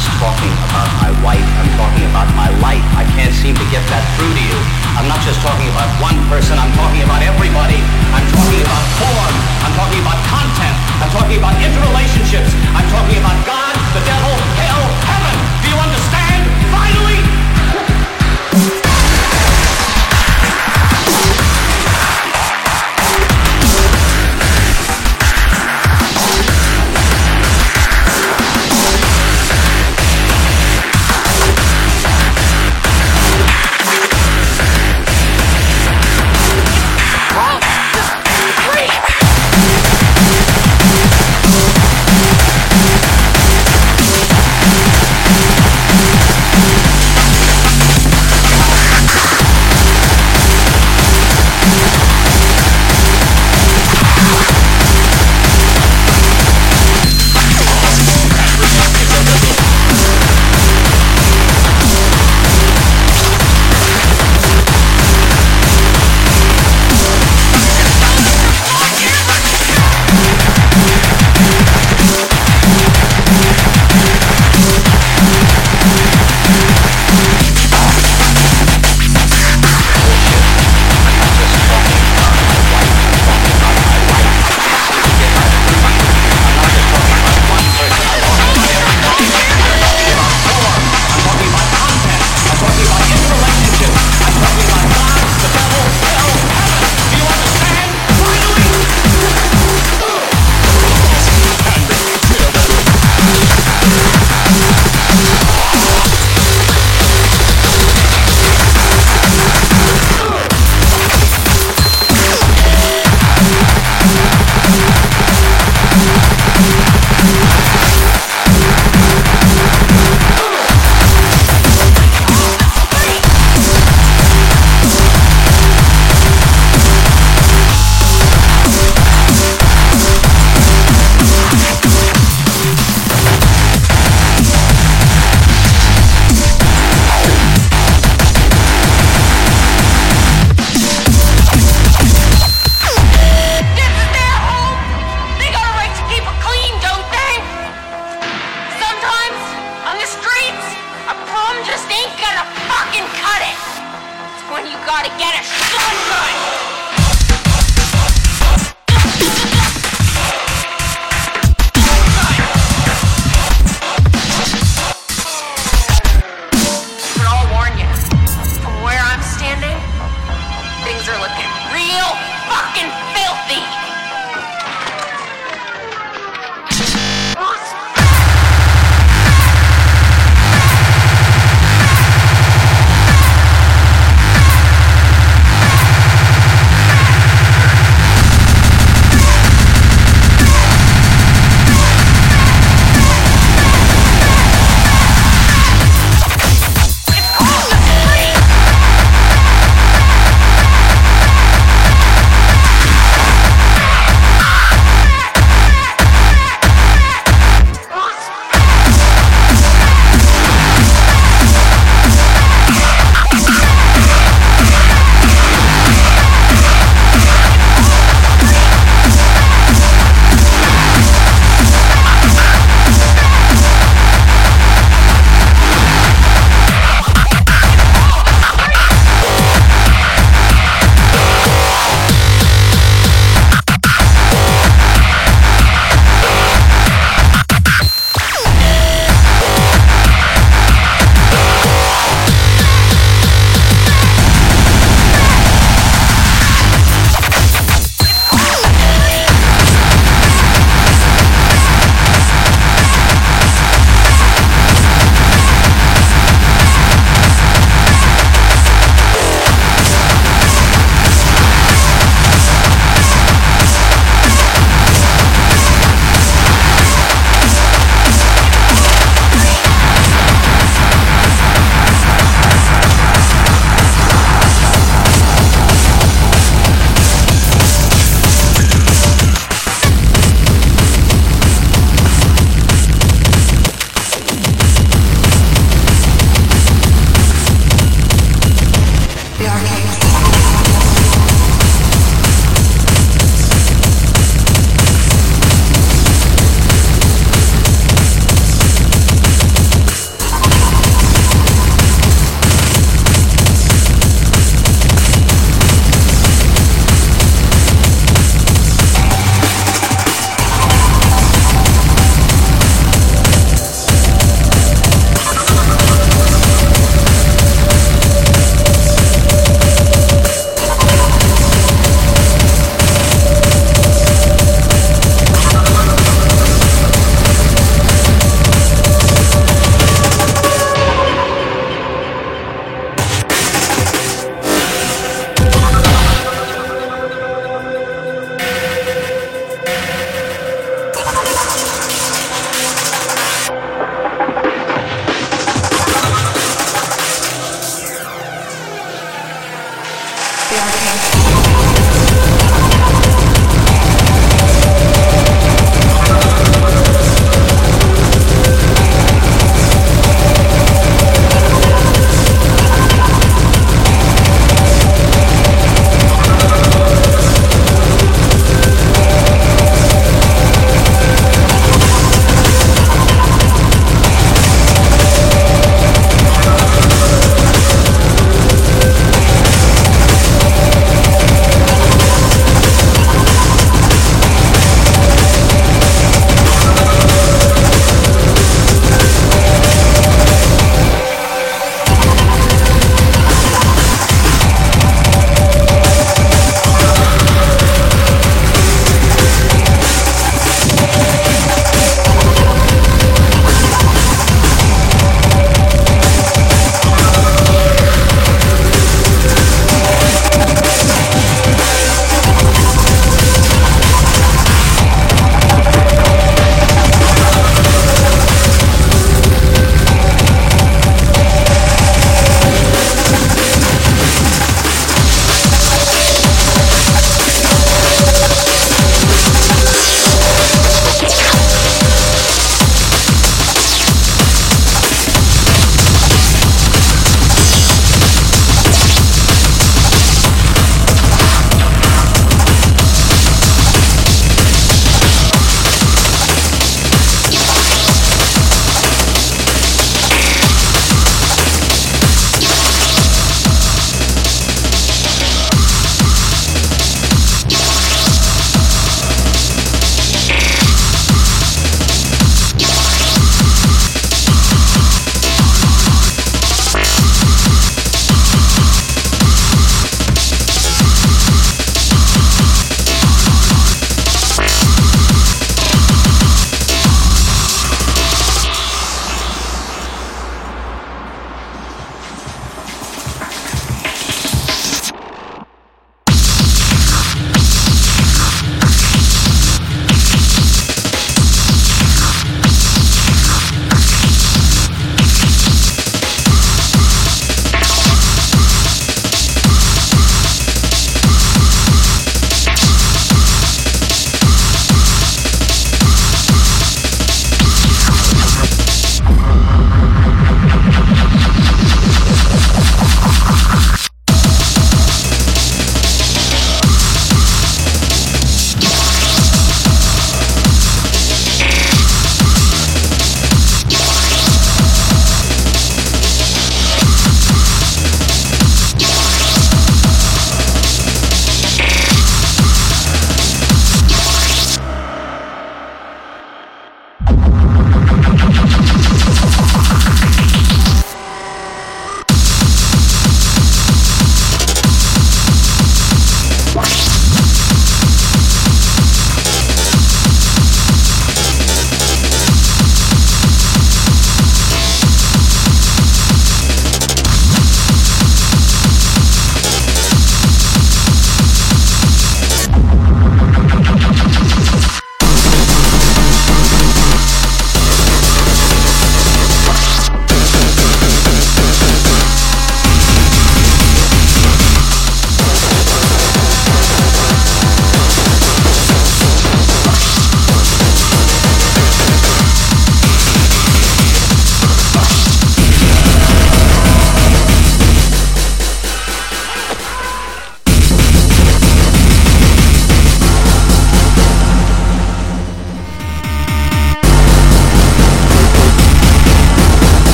just talking about my wife, I'm talking about my life. I can't seem to get that through to you. I'm not just talking about one person, I'm talking about everybody. I'm talking about form, I'm talking about content, I'm talking about interrelationships, I'm talking about God, the devil, hell,